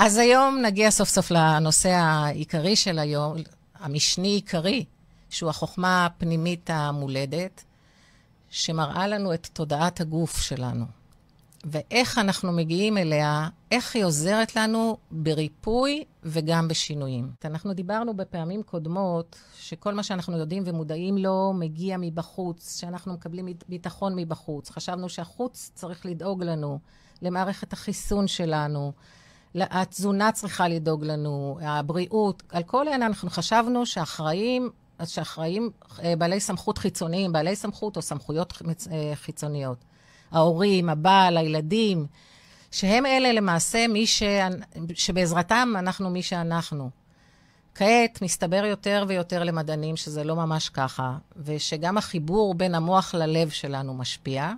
אז היום נגיע סוף סוף לנושא העיקרי של היום, המשני עיקרי, שהוא החוכמה הפנימית המולדת, שמראה לנו את תודעת הגוף שלנו. ואיך אנחנו מגיעים אליה, איך היא עוזרת לנו בריפוי וגם בשינויים. אנחנו דיברנו בפעמים קודמות שכל מה שאנחנו יודעים ומודעים לו מגיע מבחוץ, שאנחנו מקבלים ביטחון מבחוץ. חשבנו שהחוץ צריך לדאוג לנו, למערכת החיסון שלנו, התזונה צריכה לדאוג לנו, הבריאות. על כל אלה אנחנו חשבנו שאחראים, שאחראים אה, בעלי סמכות חיצוניים, בעלי סמכות או סמכויות אה, חיצוניות. ההורים, הבעל, הילדים, שהם אלה למעשה מי ש... שבעזרתם אנחנו מי שאנחנו. כעת מסתבר יותר ויותר למדענים שזה לא ממש ככה, ושגם החיבור בין המוח ללב שלנו משפיע.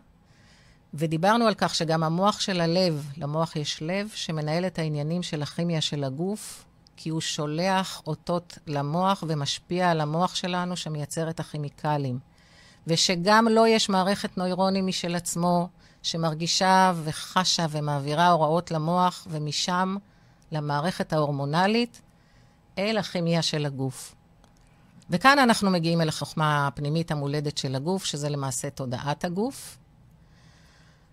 ודיברנו על כך שגם המוח של הלב, למוח יש לב שמנהל את העניינים של הכימיה של הגוף, כי הוא שולח אותות למוח ומשפיע על המוח שלנו שמייצר את הכימיקלים. ושגם לו יש מערכת נוירונים משל עצמו, שמרגישה וחשה ומעבירה הוראות למוח, ומשם למערכת ההורמונלית, אל הכימיה של הגוף. וכאן אנחנו מגיעים אל החוכמה הפנימית המולדת של הגוף, שזה למעשה תודעת הגוף.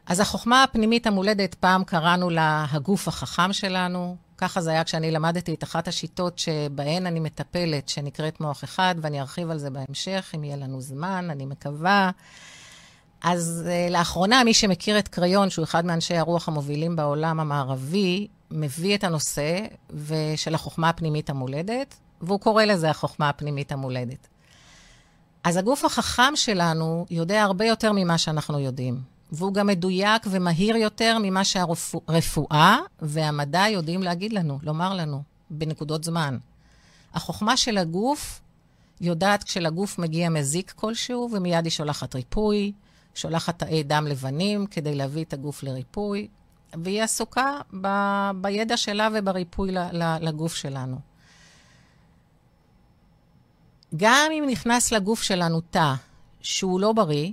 אז החוכמה הפנימית המולדת, פעם קראנו לה הגוף החכם שלנו. ככה זה היה כשאני למדתי את אחת השיטות שבהן אני מטפלת, שנקראת מוח אחד, ואני ארחיב על זה בהמשך, אם יהיה לנו זמן, אני מקווה. אז uh, לאחרונה, מי שמכיר את קריון, שהוא אחד מאנשי הרוח המובילים בעולם המערבי, מביא את הנושא של החוכמה הפנימית המולדת, והוא קורא לזה החוכמה הפנימית המולדת. אז הגוף החכם שלנו יודע הרבה יותר ממה שאנחנו יודעים. והוא גם מדויק ומהיר יותר ממה שהרפואה והמדע יודעים להגיד לנו, לומר לנו, בנקודות זמן. החוכמה של הגוף יודעת כשלגוף מגיע מזיק כלשהו, ומיד היא שולחת ריפוי, שולחת תאי דם לבנים כדי להביא את הגוף לריפוי, והיא עסוקה ב- בידע שלה ובריפוי לגוף שלנו. גם אם נכנס לגוף שלנו תא שהוא לא בריא,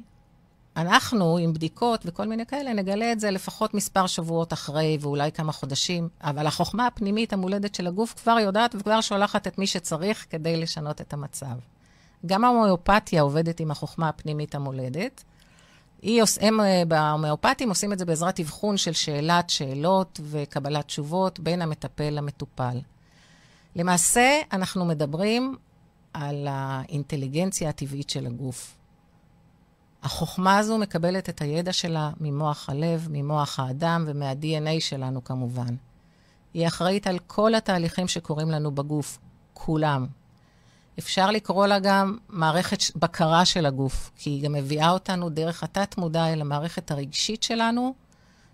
אנחנו, עם בדיקות וכל מיני כאלה, נגלה את זה לפחות מספר שבועות אחרי, ואולי כמה חודשים, אבל החוכמה הפנימית המולדת של הגוף כבר יודעת וכבר שולחת את מי שצריך כדי לשנות את המצב. גם ההומאופתיה עובדת עם החוכמה הפנימית המולדת. היא, הם אה, בהומאופתים עושים את זה בעזרת אבחון של שאלת שאלות וקבלת תשובות בין המטפל למטופל. למעשה, אנחנו מדברים על האינטליגנציה הטבעית של הגוף. החוכמה הזו מקבלת את הידע שלה ממוח הלב, ממוח האדם ומה-DNA שלנו כמובן. היא אחראית על כל התהליכים שקורים לנו בגוף, כולם. אפשר לקרוא לה גם מערכת בקרה של הגוף, כי היא גם מביאה אותנו דרך התת-מודע אל המערכת הרגשית שלנו,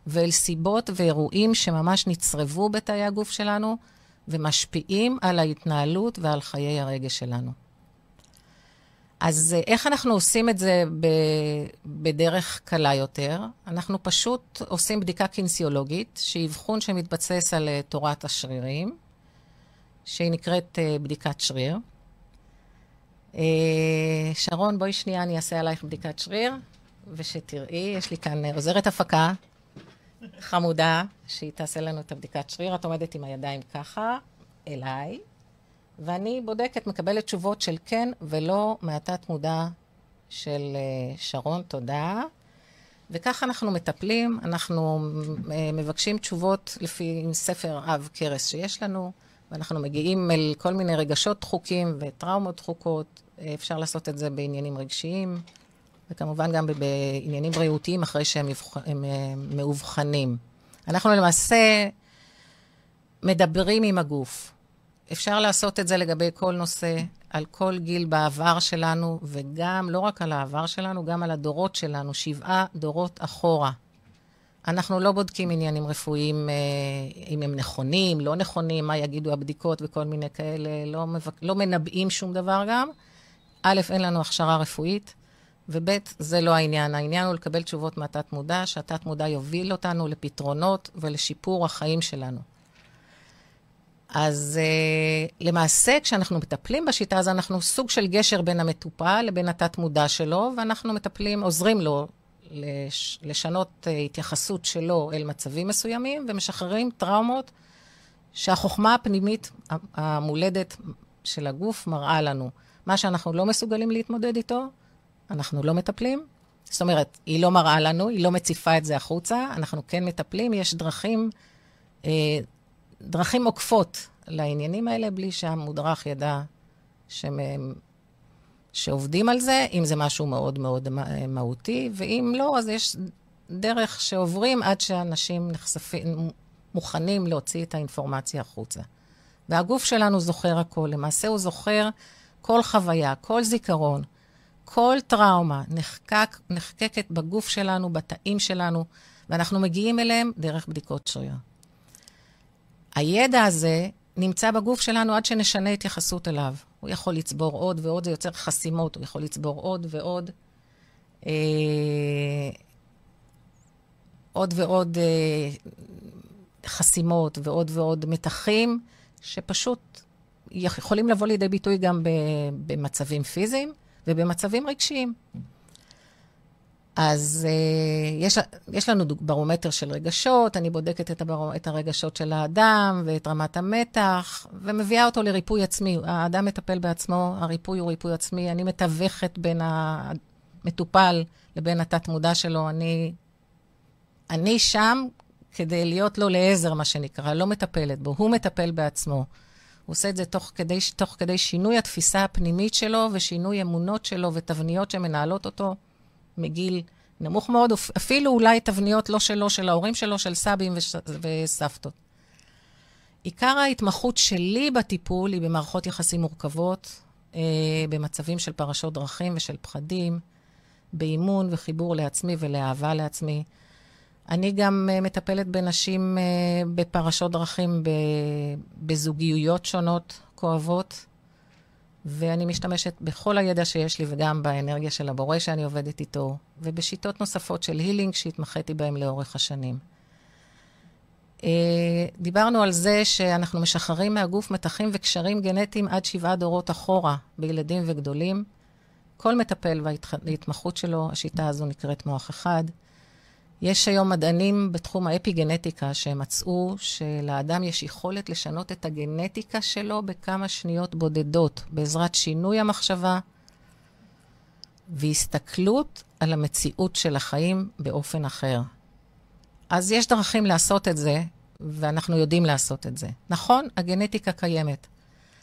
ואל סיבות ואירועים שממש נצרבו בתאי הגוף שלנו, ומשפיעים על ההתנהלות ועל חיי הרגש שלנו. אז אה, איך אנחנו עושים את זה ב, בדרך קלה יותר? אנחנו פשוט עושים בדיקה קינסיולוגית, שהיא אבחון שמתבסס על uh, תורת השרירים, שהיא נקראת uh, בדיקת שריר. שרון, בואי שנייה, אני אעשה עלייך בדיקת שריר, ושתראי, יש לי כאן עוזרת הפקה חמודה, שהיא תעשה לנו את הבדיקת שריר. את עומדת עם הידיים ככה, אליי. ואני בודקת, מקבלת תשובות של כן ולא מהתת מודע של uh, שרון, תודה. וכך אנחנו מטפלים, אנחנו uh, מבקשים תשובות לפי ספר אב כרס שיש לנו, ואנחנו מגיעים אל כל מיני רגשות דחוקים וטראומות דחוקות. אפשר לעשות את זה בעניינים רגשיים, וכמובן גם בעניינים בריאותיים אחרי שהם uh, מאובחנים. אנחנו למעשה מדברים עם הגוף. אפשר לעשות את זה לגבי כל נושא, על כל גיל בעבר שלנו, וגם, לא רק על העבר שלנו, גם על הדורות שלנו, שבעה דורות אחורה. אנחנו לא בודקים עניינים רפואיים, אה, אם הם נכונים, לא נכונים, מה יגידו הבדיקות וכל מיני כאלה, לא, מבק... לא מנבאים שום דבר גם. א', אין לנו הכשרה רפואית, וב', זה לא העניין. העניין הוא לקבל תשובות מהתת-מודע, שהתת-מודע יוביל אותנו לפתרונות ולשיפור החיים שלנו. אז uh, למעשה, כשאנחנו מטפלים בשיטה הזו, אנחנו סוג של גשר בין המטופל לבין התת-מודע שלו, ואנחנו מטפלים, עוזרים לו לש, לשנות uh, התייחסות שלו אל מצבים מסוימים, ומשחררים טראומות שהחוכמה הפנימית המולדת של הגוף מראה לנו. מה שאנחנו לא מסוגלים להתמודד איתו, אנחנו לא מטפלים. זאת אומרת, היא לא מראה לנו, היא לא מציפה את זה החוצה, אנחנו כן מטפלים. יש דרכים, אה, דרכים עוקפות לעניינים האלה, בלי שהמודרך ידע שהם, שעובדים על זה, אם זה משהו מאוד מאוד מהותי, ואם לא, אז יש דרך שעוברים עד שאנשים נחשפים, מוכנים להוציא את האינפורמציה החוצה. והגוף שלנו זוכר הכל. למעשה הוא זוכר כל חוויה, כל זיכרון, כל טראומה נחקק, נחקקת בגוף שלנו, בתאים שלנו, ואנחנו מגיעים אליהם דרך בדיקות שריר. הידע הזה נמצא בגוף שלנו עד שנשנה התייחסות אליו. הוא יכול לצבור עוד ועוד, זה יוצר חסימות, הוא יכול לצבור עוד ועוד. אה, עוד ועוד אה, חסימות ועוד ועוד מתחים, שפשוט יכולים לבוא לידי ביטוי גם במצבים פיזיים ובמצבים רגשיים. אז uh, יש, יש לנו ברומטר של רגשות, אני בודקת את, הבר... את הרגשות של האדם ואת רמת המתח, ומביאה אותו לריפוי עצמי. האדם מטפל בעצמו, הריפוי הוא ריפוי עצמי. אני מתווכת בין המטופל לבין התת-מודע שלו. אני, אני שם כדי להיות לו לעזר, מה שנקרא, לא מטפלת בו, הוא מטפל בעצמו. הוא עושה את זה תוך כדי, תוך כדי שינוי התפיסה הפנימית שלו ושינוי אמונות שלו ותבניות שמנהלות אותו מגיל נמוך מאוד, אפילו אולי תבניות לא שלו, של ההורים שלו, של סבים. וסבתות. עיקר ההתמחות שלי בטיפול היא במערכות יחסים מורכבות, אה, במצבים של פרשות דרכים ושל פחדים, באימון וחיבור לעצמי ולאהבה לעצמי. אני גם uh, מטפלת בנשים uh, בפרשות דרכים בזוגיות שונות, כואבות, ואני משתמשת בכל הידע שיש לי וגם באנרגיה של הבורא שאני עובדת איתו, ובשיטות נוספות של הילינג שהתמחיתי בהן לאורך השנים. Uh, דיברנו על זה שאנחנו משחררים מהגוף מתחים וקשרים גנטיים עד שבעה דורות אחורה, בילדים וגדולים. כל מטפל וההתמחות שלו, השיטה הזו נקראת מוח אחד. יש היום מדענים בתחום האפיגנטיקה שמצאו שלאדם יש יכולת לשנות את הגנטיקה שלו בכמה שניות בודדות, בעזרת שינוי המחשבה והסתכלות על המציאות של החיים באופן אחר. אז יש דרכים לעשות את זה, ואנחנו יודעים לעשות את זה. נכון, הגנטיקה קיימת,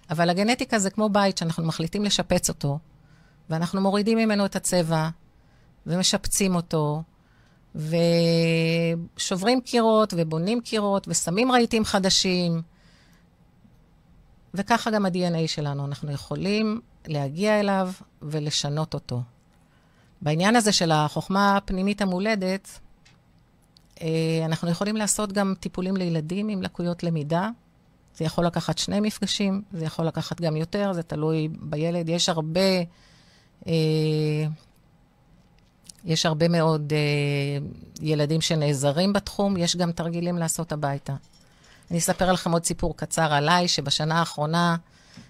אבל הגנטיקה זה כמו בית שאנחנו מחליטים לשפץ אותו, ואנחנו מורידים ממנו את הצבע, ומשפצים אותו, ושוברים קירות, ובונים קירות, ושמים רהיטים חדשים. וככה גם ה-DNA שלנו, אנחנו יכולים להגיע אליו ולשנות אותו. בעניין הזה של החוכמה הפנימית המולדת, אה, אנחנו יכולים לעשות גם טיפולים לילדים עם לקויות למידה. זה יכול לקחת שני מפגשים, זה יכול לקחת גם יותר, זה תלוי בילד. יש הרבה אה, יש הרבה מאוד אה, ילדים שנעזרים בתחום, יש גם תרגילים לעשות הביתה. אני אספר לכם עוד סיפור קצר עליי, שבשנה האחרונה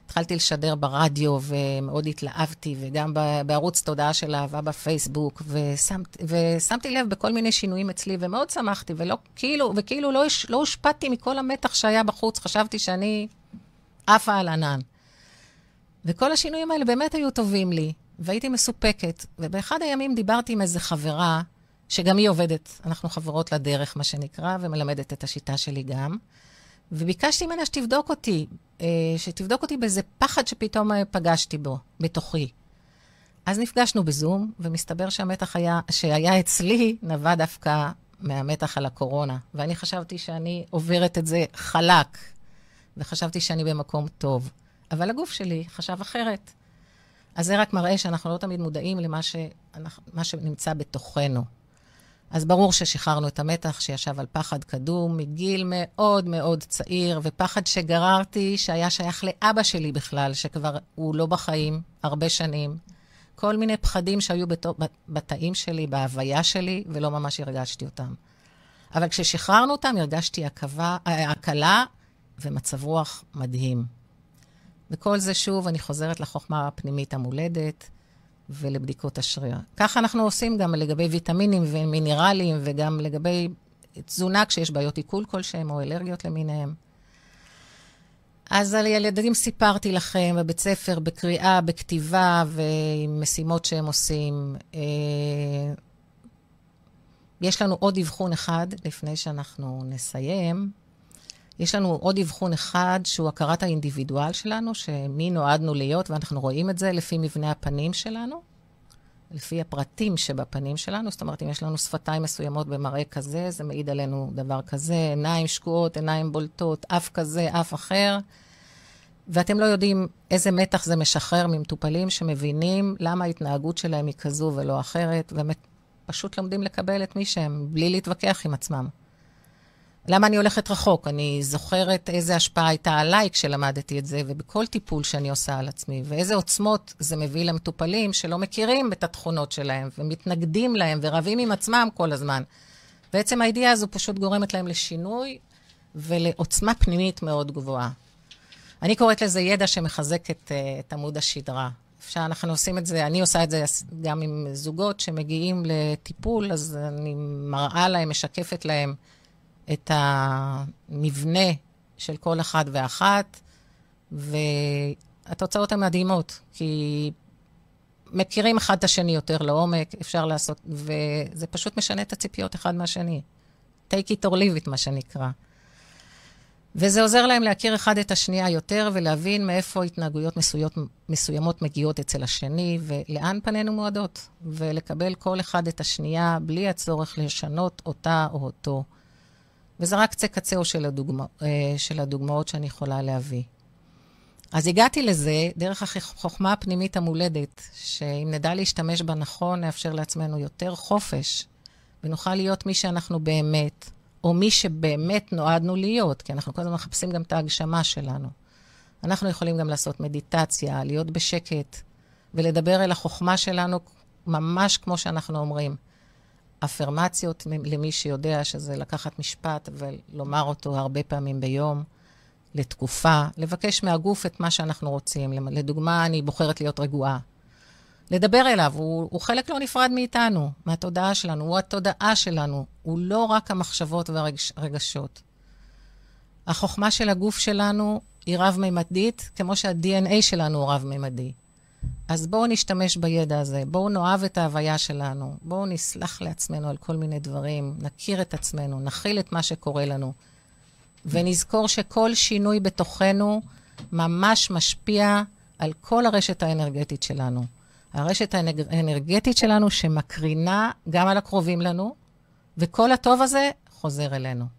התחלתי לשדר ברדיו ומאוד התלהבתי, וגם בערוץ תודעה של אהבה בפייסבוק, ושמת, ושמתי לב בכל מיני שינויים אצלי, ומאוד שמחתי, ולא, כאילו, וכאילו לא, לא הושפעתי מכל המתח שהיה בחוץ, חשבתי שאני עפה על ענן. וכל השינויים האלה באמת היו טובים לי. והייתי מסופקת. ובאחד הימים דיברתי עם איזו חברה, שגם היא עובדת, אנחנו חברות לדרך, מה שנקרא, ומלמדת את השיטה שלי גם. וביקשתי ממנה שתבדוק אותי, אה, שתבדוק אותי באיזה פחד שפתאום אה, פגשתי בו, בתוכי. אז נפגשנו בזום, ומסתבר שהמתח היה, שהיה אצלי נבע דווקא מהמתח על הקורונה. ואני חשבתי שאני עוברת את זה חלק, וחשבתי שאני במקום טוב. אבל הגוף שלי חשב אחרת. אז זה רק מראה שאנחנו לא תמיד מודעים למה שאנחנו, שנמצא בתוכנו. אז ברור ששחררנו את המתח שישב על פחד קדום מגיל מאוד מאוד צעיר, ופחד שגררתי, שהיה שייך לאבא שלי בכלל, שכבר הוא לא בחיים הרבה שנים. כל מיני פחדים שהיו בתו, בתאים שלי, בהוויה שלי, ולא ממש הרגשתי אותם. אבל כששחררנו אותם, הרגשתי הקבה, הקלה ומצב רוח מדהים. וכל זה, שוב, אני חוזרת לחוכמה הפנימית המולדת ולבדיקות השריר. ככה אנחנו עושים גם לגבי ויטמינים ומינרלים, וגם לגבי תזונה כשיש בעיות עיכול כלשהם או אלרגיות למיניהם. אז על ילדים סיפרתי לכם, בבית ספר, בקריאה, בכתיבה ועם משימות שהם עושים. אה, יש לנו עוד אבחון אחד, לפני שאנחנו נסיים. יש לנו עוד אבחון אחד, שהוא הכרת האינדיבידואל שלנו, שמי נועדנו להיות, ואנחנו רואים את זה לפי מבנה הפנים שלנו, לפי הפרטים שבפנים שלנו. זאת אומרת, אם יש לנו שפתיים מסוימות במראה כזה, זה מעיד עלינו דבר כזה, עיניים שקועות, עיניים בולטות, אף כזה, אף אחר. ואתם לא יודעים איזה מתח זה משחרר ממטופלים שמבינים למה ההתנהגות שלהם היא כזו ולא אחרת, ופשוט לומדים לקבל את מי שהם, בלי להתווכח עם עצמם. למה אני הולכת רחוק? אני זוכרת איזה השפעה הייתה עליי כשלמדתי את זה, ובכל טיפול שאני עושה על עצמי, ואיזה עוצמות זה מביא למטופלים שלא מכירים את התכונות שלהם, ומתנגדים להם, ורבים עם עצמם כל הזמן. בעצם הידיעה הזו פשוט גורמת להם לשינוי ולעוצמה פנימית מאוד גבוהה. אני קוראת לזה ידע שמחזק את, אה, את עמוד השדרה. אפשר, אנחנו עושים את זה, אני עושה את זה גם עם זוגות שמגיעים לטיפול, אז אני מראה להם, משקפת להם את המבנה של כל אחד ואחת, והתוצאות הן מדהימות, כי מכירים אחד את השני יותר לעומק, אפשר לעשות, וזה פשוט משנה את הציפיות אחד מהשני. take it or leave it, מה שנקרא. וזה עוזר להם להכיר אחד את השנייה יותר ולהבין מאיפה התנהגויות מסויות, מסוימות מגיעות אצל השני ולאן פנינו מועדות, ולקבל כל אחד את השנייה בלי הצורך לשנות אותה או אותו. וזה רק קצה קצהו של, הדוגמא, אה, של הדוגמאות שאני יכולה להביא. אז הגעתי לזה דרך החוכמה הפנימית המולדת, שאם נדע להשתמש בה נכון, נאפשר לעצמנו יותר חופש, ונוכל להיות מי שאנחנו באמת, או מי שבאמת נועדנו להיות, כי אנחנו כל הזמן מחפשים גם את ההגשמה שלנו. אנחנו יכולים גם לעשות מדיטציה, להיות בשקט, ולדבר אל החוכמה שלנו ממש כמו שאנחנו אומרים. אפרמציות למי שיודע שזה לקחת משפט ולומר אותו הרבה פעמים ביום, לתקופה, לבקש מהגוף את מה שאנחנו רוצים. לדוגמה, אני בוחרת להיות רגועה. לדבר אליו, הוא, הוא חלק לא נפרד מאיתנו, מהתודעה שלנו, הוא התודעה שלנו, הוא לא רק המחשבות והרגשות. החוכמה של הגוף שלנו היא רב-ממדית, כמו שה-DNA שלנו הוא רב-ממדי. אז בואו נשתמש בידע הזה, בואו נאהב את ההוויה שלנו, בואו נסלח לעצמנו על כל מיני דברים, נכיר את עצמנו, נכיל את מה שקורה לנו, ונזכור שכל שינוי בתוכנו ממש משפיע על כל הרשת האנרגטית שלנו. הרשת האנרגטית שלנו שמקרינה גם על הקרובים לנו, וכל הטוב הזה חוזר אלינו.